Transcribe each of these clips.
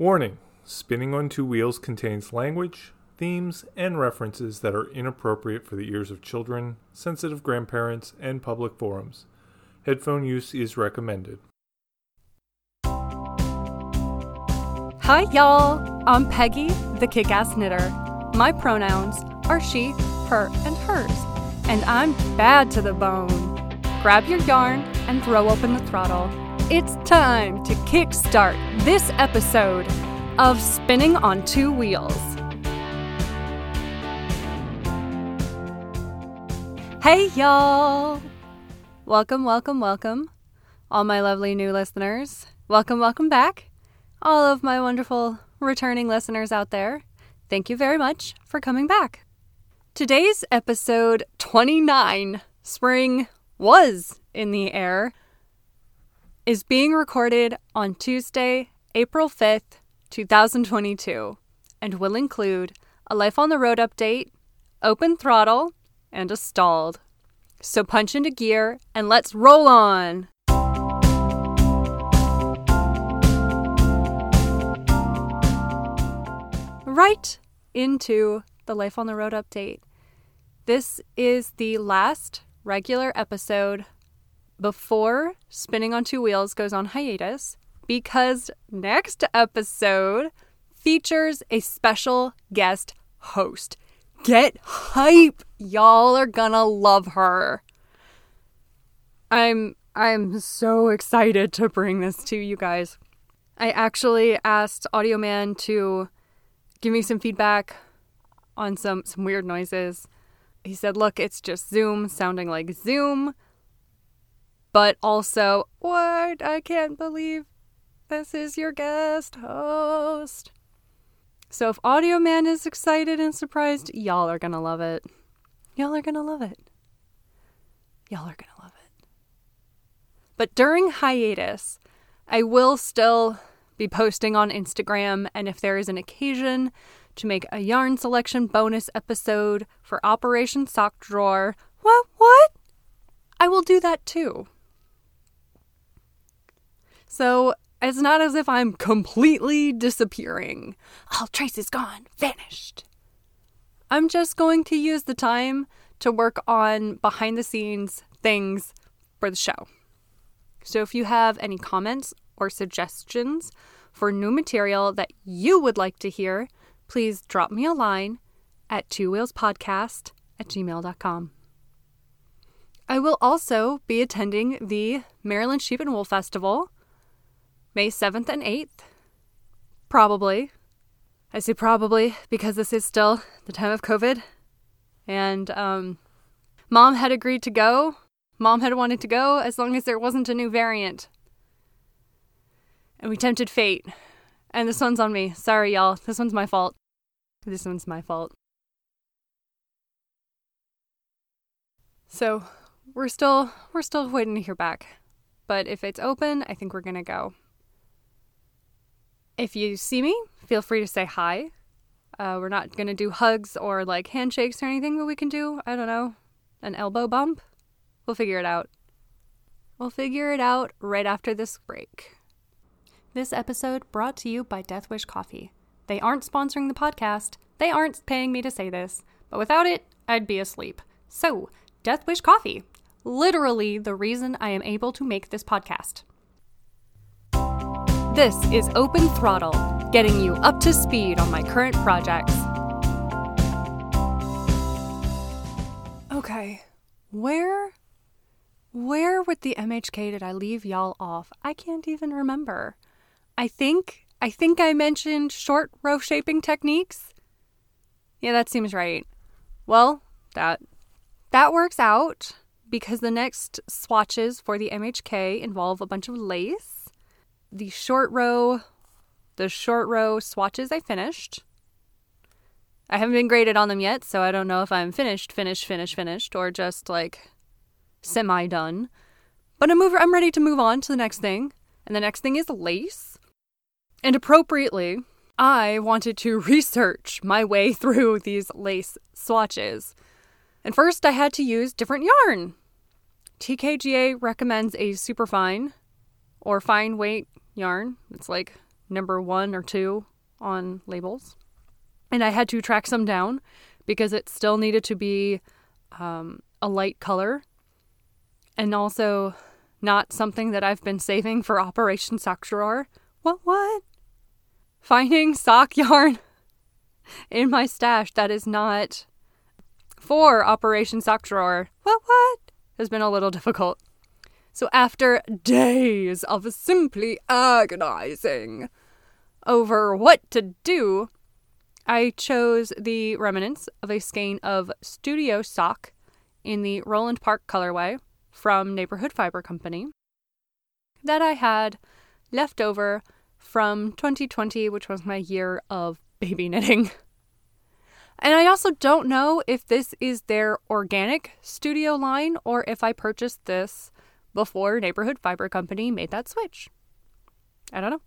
Warning Spinning on Two Wheels contains language, themes, and references that are inappropriate for the ears of children, sensitive grandparents, and public forums. Headphone use is recommended. Hi, y'all. I'm Peggy, the kick ass knitter. My pronouns are she, her, and hers, and I'm bad to the bone. Grab your yarn and throw open the throttle. It's time to kickstart this episode of Spinning on Two Wheels. Hey, y'all! Welcome, welcome, welcome, all my lovely new listeners. Welcome, welcome back all of my wonderful returning listeners out there. Thank you very much for coming back. Today's episode 29, Spring Was in the Air, is being recorded on Tuesday, April 5th, 2022, and will include a Life on the Road update, open throttle, and a stalled. So punch into gear and let's roll on! right into the Life on the Road update. This is the last regular episode before Spinning on Two Wheels goes on hiatus because next episode features a special guest host. Get hype! Y'all are gonna love her. I'm I'm so excited to bring this to you guys. I actually asked Audioman to give me some feedback on some some weird noises. He said, "Look, it's just Zoom sounding like Zoom." But also, what? I can't believe this is your guest host. So if Audio Man is excited and surprised, y'all are to love it. Y'all are to love it. Y'all are to love it. But during hiatus, I will still be posting on Instagram, and if there is an occasion to make a yarn selection bonus episode for Operation Sock Drawer, what, what? I will do that too. So it's not as if I'm completely disappearing. All trace is gone, vanished. I'm just going to use the time to work on behind the scenes things for the show. So if you have any comments or suggestions for new material that you would like to hear, please drop me a line at twowheelspodcast at gmail.com. I will also be attending the Maryland Sheep and Wool Festival May 7th and 8th. Probably. I say probably because this is still the time of COVID. And um, mom had agreed to go. Mom had wanted to go as long as there wasn't a new variant and we tempted fate. And this one's on me. Sorry, y'all. This one's my fault. This one's my fault. So, we're still we're still waiting to hear back. But if it's open, I think we're to go. If you see me, feel free to say hi. Uh, we're not going to do hugs or like handshakes or anything, but we can do, I don't know, an elbow bump. We'll figure it out. We'll figure it out right after this break. This episode brought to you by Death Wish Coffee. They aren't sponsoring the podcast, they aren't paying me to say this, but without it, I'd be asleep. So, Death Wish Coffee, literally the reason I am able to make this podcast. This is Open Throttle, getting you up to speed on my current projects. Okay, where where with the MHK did I leave y'all off? I can't even remember. I think I think I mentioned short row shaping techniques. Yeah, that seems right. Well, that that works out because the next swatches for the MHK involve a bunch of lace. The short row the short row swatches I finished. I haven't been graded on them yet, so I don't know if I'm finished, finished, finished, finished, or just like semi done. But I'm I'm ready to move on to the next thing. And the next thing is lace. And appropriately, I wanted to research my way through these lace swatches. And first, I had to use different yarn. TKGA recommends a superfine or fine weight yarn. It's like number one or two on labels. And I had to track some down because it still needed to be um, a light color and also not something that I've been saving for Operation Sock Drawer. What, what? Finding sock yarn in my stash that is not for Operation Sock Drawer. What, what? Has been a little difficult. So after days of simply agonizing over what to do, I chose the remnants of a skein of Studio Sock in the Roland Park colorway from Neighborhood Fiber Company that I had left over from 2020, which was my year of baby knitting. And I also don't know if this is their organic studio line or if I purchased this before Neighborhood Fiber Company made that switch. I don't know.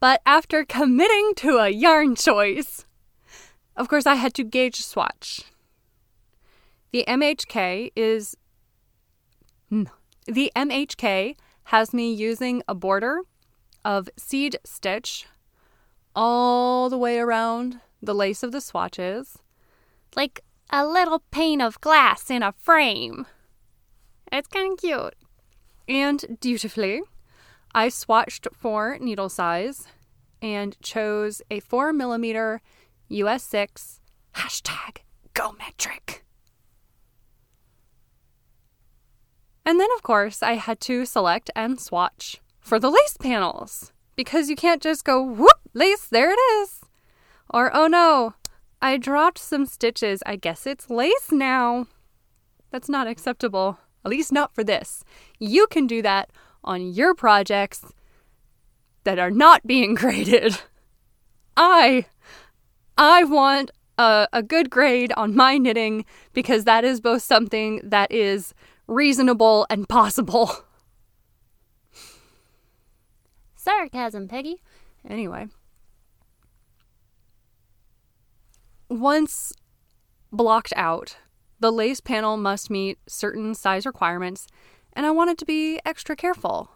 But after committing to a yarn choice, of course, I had to gauge swatch. The MHK is. The MHK has me using a border of seed stitch all the way around the lace of the swatches, like a little pane of glass in a frame. It's kind of cute. And dutifully, I swatched for needle size and chose a 4 millimeter US 6 hashtag go metric. And then, of course, I had to select and swatch for the lace panels because you can't just go whoop, lace, there it is. Or, oh no, I dropped some stitches. I guess it's lace now. That's not acceptable, at least not for this. You can do that on your projects that are not being graded. I I want a, a good grade on my knitting because that is both something that is reasonable and possible. Sarcasm, Peggy. Anyway. Once blocked out, the lace panel must meet certain size requirements, and I wanted to be extra careful.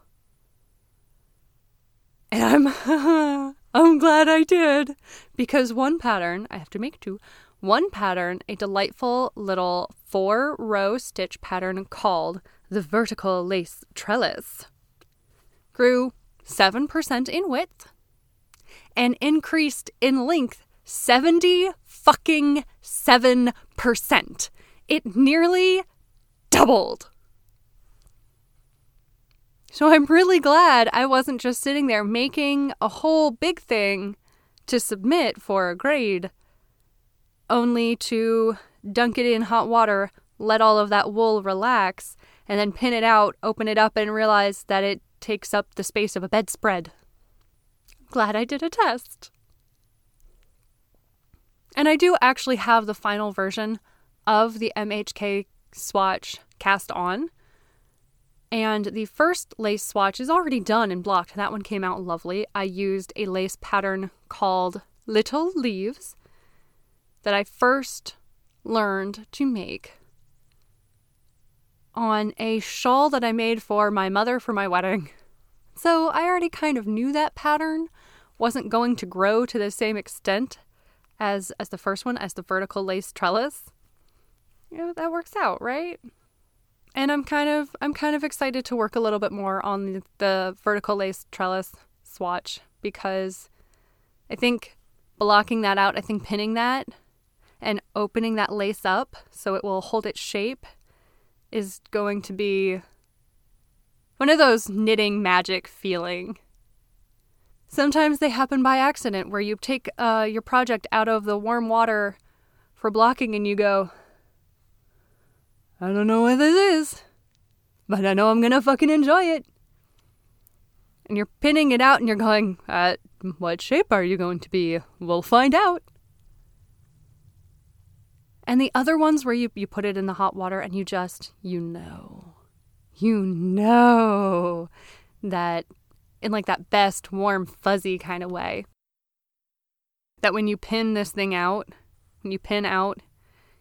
And I'm I'm glad I did because one pattern, I have to make two. One pattern, a delightful little four row stitch pattern called the vertical lace trellis, grew 7% in width and increased in length 70 fucking 7%. It nearly doubled. So I'm really glad I wasn't just sitting there making a whole big thing to submit for a grade, only to dunk it in hot water, let all of that wool relax, and then pin it out, open it up, and realize that it takes up the space of a bedspread. Glad I did a test. And I do actually have the final version of the MHK swatch cast on. And the first lace swatch is already done and blocked. That one came out lovely. I used a lace pattern called Little Leaves that I first learned to make on a shawl that I made for my mother for my wedding. So I already kind of knew that pattern wasn't going to grow to the same extent as as the first one as the vertical lace trellis. You know, that works out, right? and I'm kind of I'm kind of excited to work a little bit more on the, the vertical lace trellis swatch because I think blocking that out, I think pinning that and opening that lace up so it will hold its shape is going to be one of those knitting magic feeling. Sometimes they happen by accident where you take uh, your project out of the warm water for blocking and you go, I don't know what this is, but I know I'm gonna fucking enjoy it. And you're pinning it out and you're going, At what shape are you going to be? We'll find out. And the other ones where you, you put it in the hot water and you just, you know, you know that in like that best, warm, fuzzy kind of way. That when you pin this thing out, when you pin out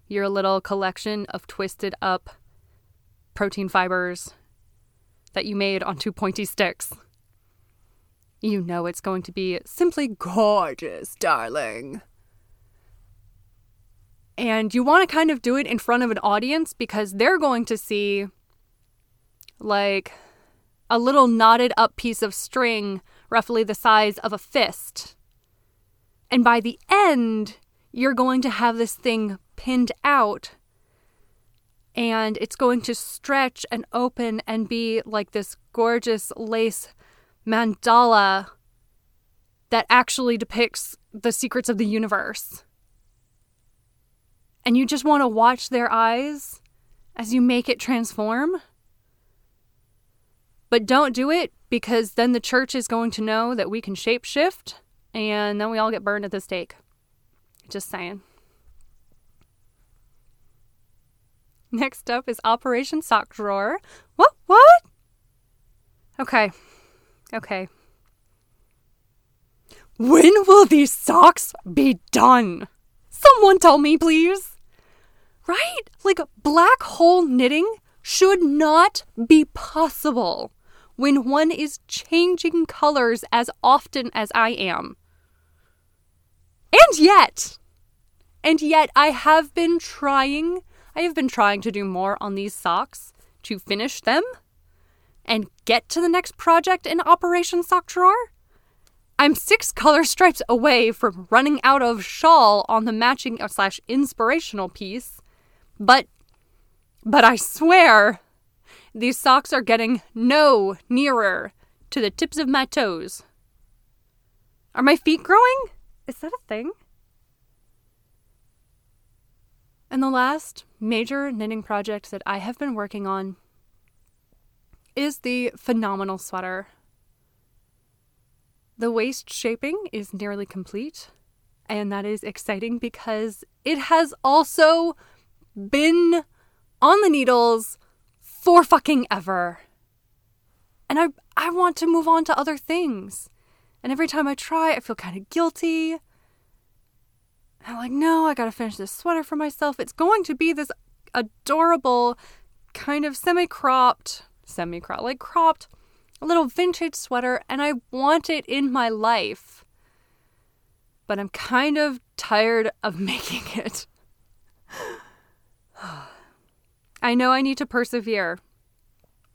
your little collection of twisted up protein fibers that you made onto pointy sticks. You know it's going to be simply gorgeous, darling. And you want to kind of do it in front of an audience because they're going to see like a little knotted up piece of string, roughly the size of a fist. And by the end, you're going to have this thing pinned out and it's going to stretch and open and be like this gorgeous lace mandala that actually depicts the secrets of the universe. And you just want to watch their eyes as you make it transform. But don't do it because then the church is going to know that we can shapeshift and then we all get burned at the stake. Just saying. Next up is Operation Sock Drawer. What? What? Okay. Okay. When will these socks be done? Someone tell me, please. Right? Like, black hole knitting should not be possible when one is changing colors as often as I am. And yet, and yet, I have been trying I have been trying to do more on these socks to finish them and get to the next project in Operation Sock Drawer. I'm six color stripes away from running out of shawl on the matching uh, slash inspirational piece, but but I swear these socks are getting no nearer to the tips of my toes. Are my feet growing? Is that a thing? And the last major knitting project that I have been working on is the phenomenal sweater. The waist shaping is nearly complete, and that is exciting because it has also been on the needles for fucking ever. And I I want to move on to other things. And every time I try, I feel kind of guilty. I'm like, no, I gotta finish this sweater for myself. It's going to be this adorable, kind of semi cropped, semi cropped, like cropped, little vintage sweater, and I want it in my life. But I'm kind of tired of making it. I know I need to persevere.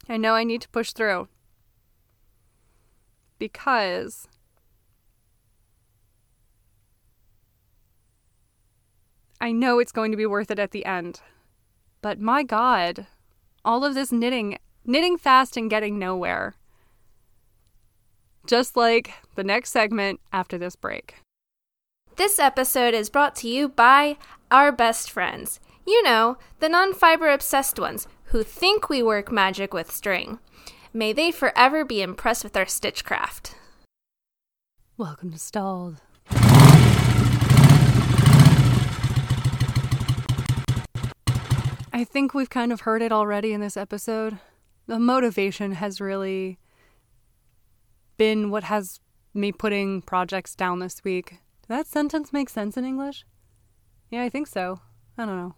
I know I need to push through. Because I know it's going to be worth it at the end. But my God, all of this knitting, knitting fast and getting nowhere. Just like the next segment after this break. This episode is brought to you by our best friends. You know, the non fiber obsessed ones who think we work magic with string. May they forever be impressed with our stitchcraft. Welcome to Stalled. I think we've kind of heard it already in this episode. The motivation has really been what has me putting projects down this week. Did that sentence make sense in English? Yeah, I think so. I don't know.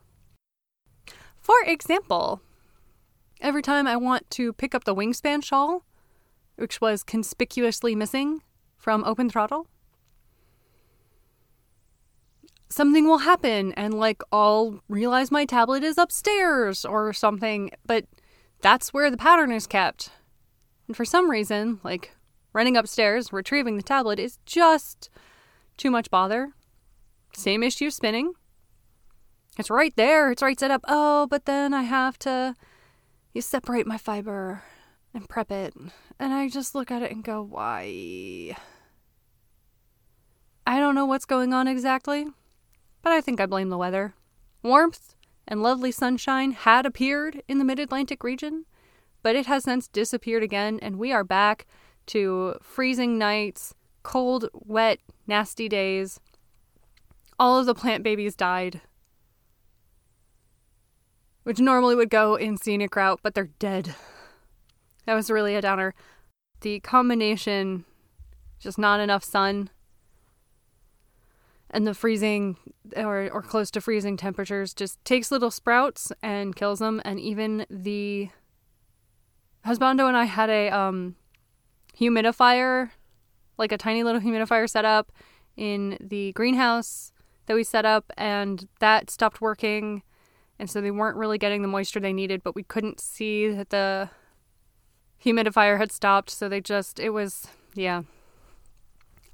For example, every time I want to pick up the wingspan shawl, which was conspicuously missing from Open Throttle, something will happen and like I'll realize my tablet is upstairs or something, but that's where the pattern is kept. And for some reason, like running upstairs, retrieving the tablet is just too much bother. Same issue spinning. It's right there, it's right set up. Oh, but then I have to you separate my fiber and prep it. And I just look at it and go, why? I don't know what's going on exactly but I think I blame the weather. Warmth and lovely sunshine had appeared in the mid Atlantic region, but it has since disappeared again, and we are back to freezing nights, cold, wet, nasty days. All of the plant babies died, which normally would go in scenic route, but they're dead. That was really a downer. The combination, just not enough sun, and the freezing or, or close to freezing temperatures just takes little sprouts and kills them. And even the husbando and I had a um, humidifier like a tiny little humidifier set up in the greenhouse that we set up, and that stopped working. And so they weren't really getting the moisture they needed, but we couldn't see that the humidifier had stopped. So they just, it was, yeah.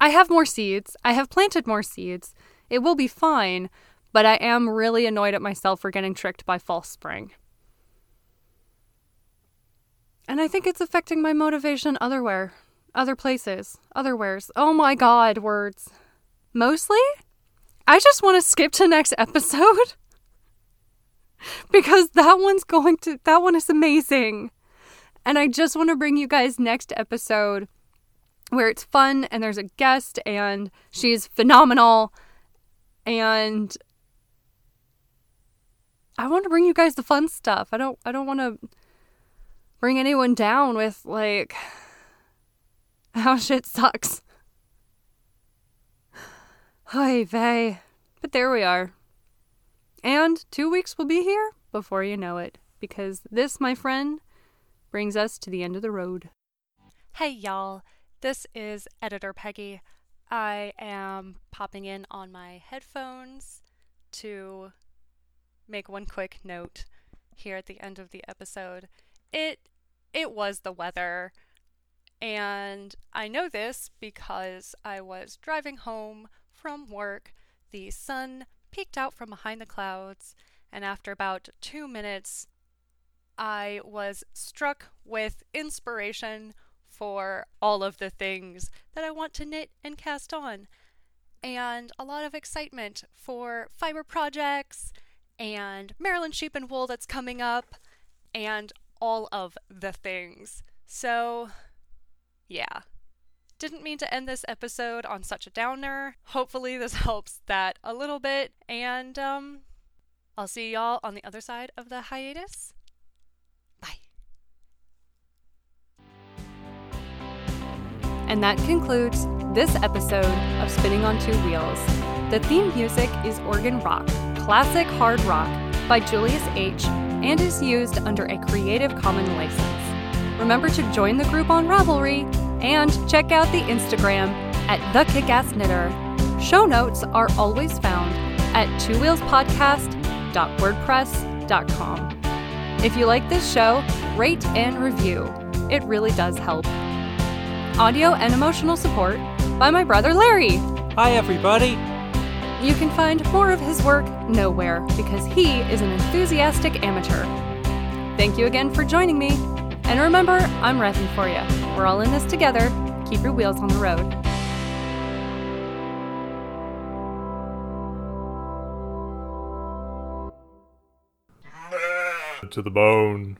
I have more seeds. I have planted more seeds. It will be fine, but I am really annoyed at myself for getting tricked by false spring. And I think it's affecting my motivation otherwhere, other places, otherwheres. Oh my god, words. Mostly, I just want to skip to next episode because that one's going to that one is amazing. And I just want to bring you guys next episode where it's fun and there's a guest and she's phenomenal and I want to bring you guys the fun stuff. I don't I don't want to bring anyone down with like how shit sucks. Hi, vey. But there we are. And two weeks will be here before you know it, because this, my friend, brings us to the end of the road. Hey, y'all. This is Editor Peggy. I am popping in on my headphones to make one quick note here at the end of the episode. It it was the weather. And I know this because I was driving home from work. The sun peeked out from behind the clouds, and after about two minutes, I was struck with inspiration for all of the things that I want to knit and cast on, and a lot of excitement for fiber projects and Maryland Sheep and Wool that's coming up, and all of the things. So, yeah. Didn't mean to end this episode on such a downer. Hopefully, this helps that a little bit. And, um, I'll see y'all on the other side of the hiatus. And that concludes this episode of Spinning on Two Wheels. The theme music is Organ Rock, classic hard rock by Julius H., and is used under a Creative Commons license. Remember to join the group on Ravelry and check out the Instagram at The Kickass Knitter. Show notes are always found at twowheelspodcast.wordpress.com. If you like this show, rate and review. It really does help. Audio and emotional support by my brother Larry. Hi, everybody. You can find more of his work nowhere because he is an enthusiastic amateur. Thank you again for joining me. And remember, I'm reffing for you. We're all in this together. Keep your wheels on the road. To the bone.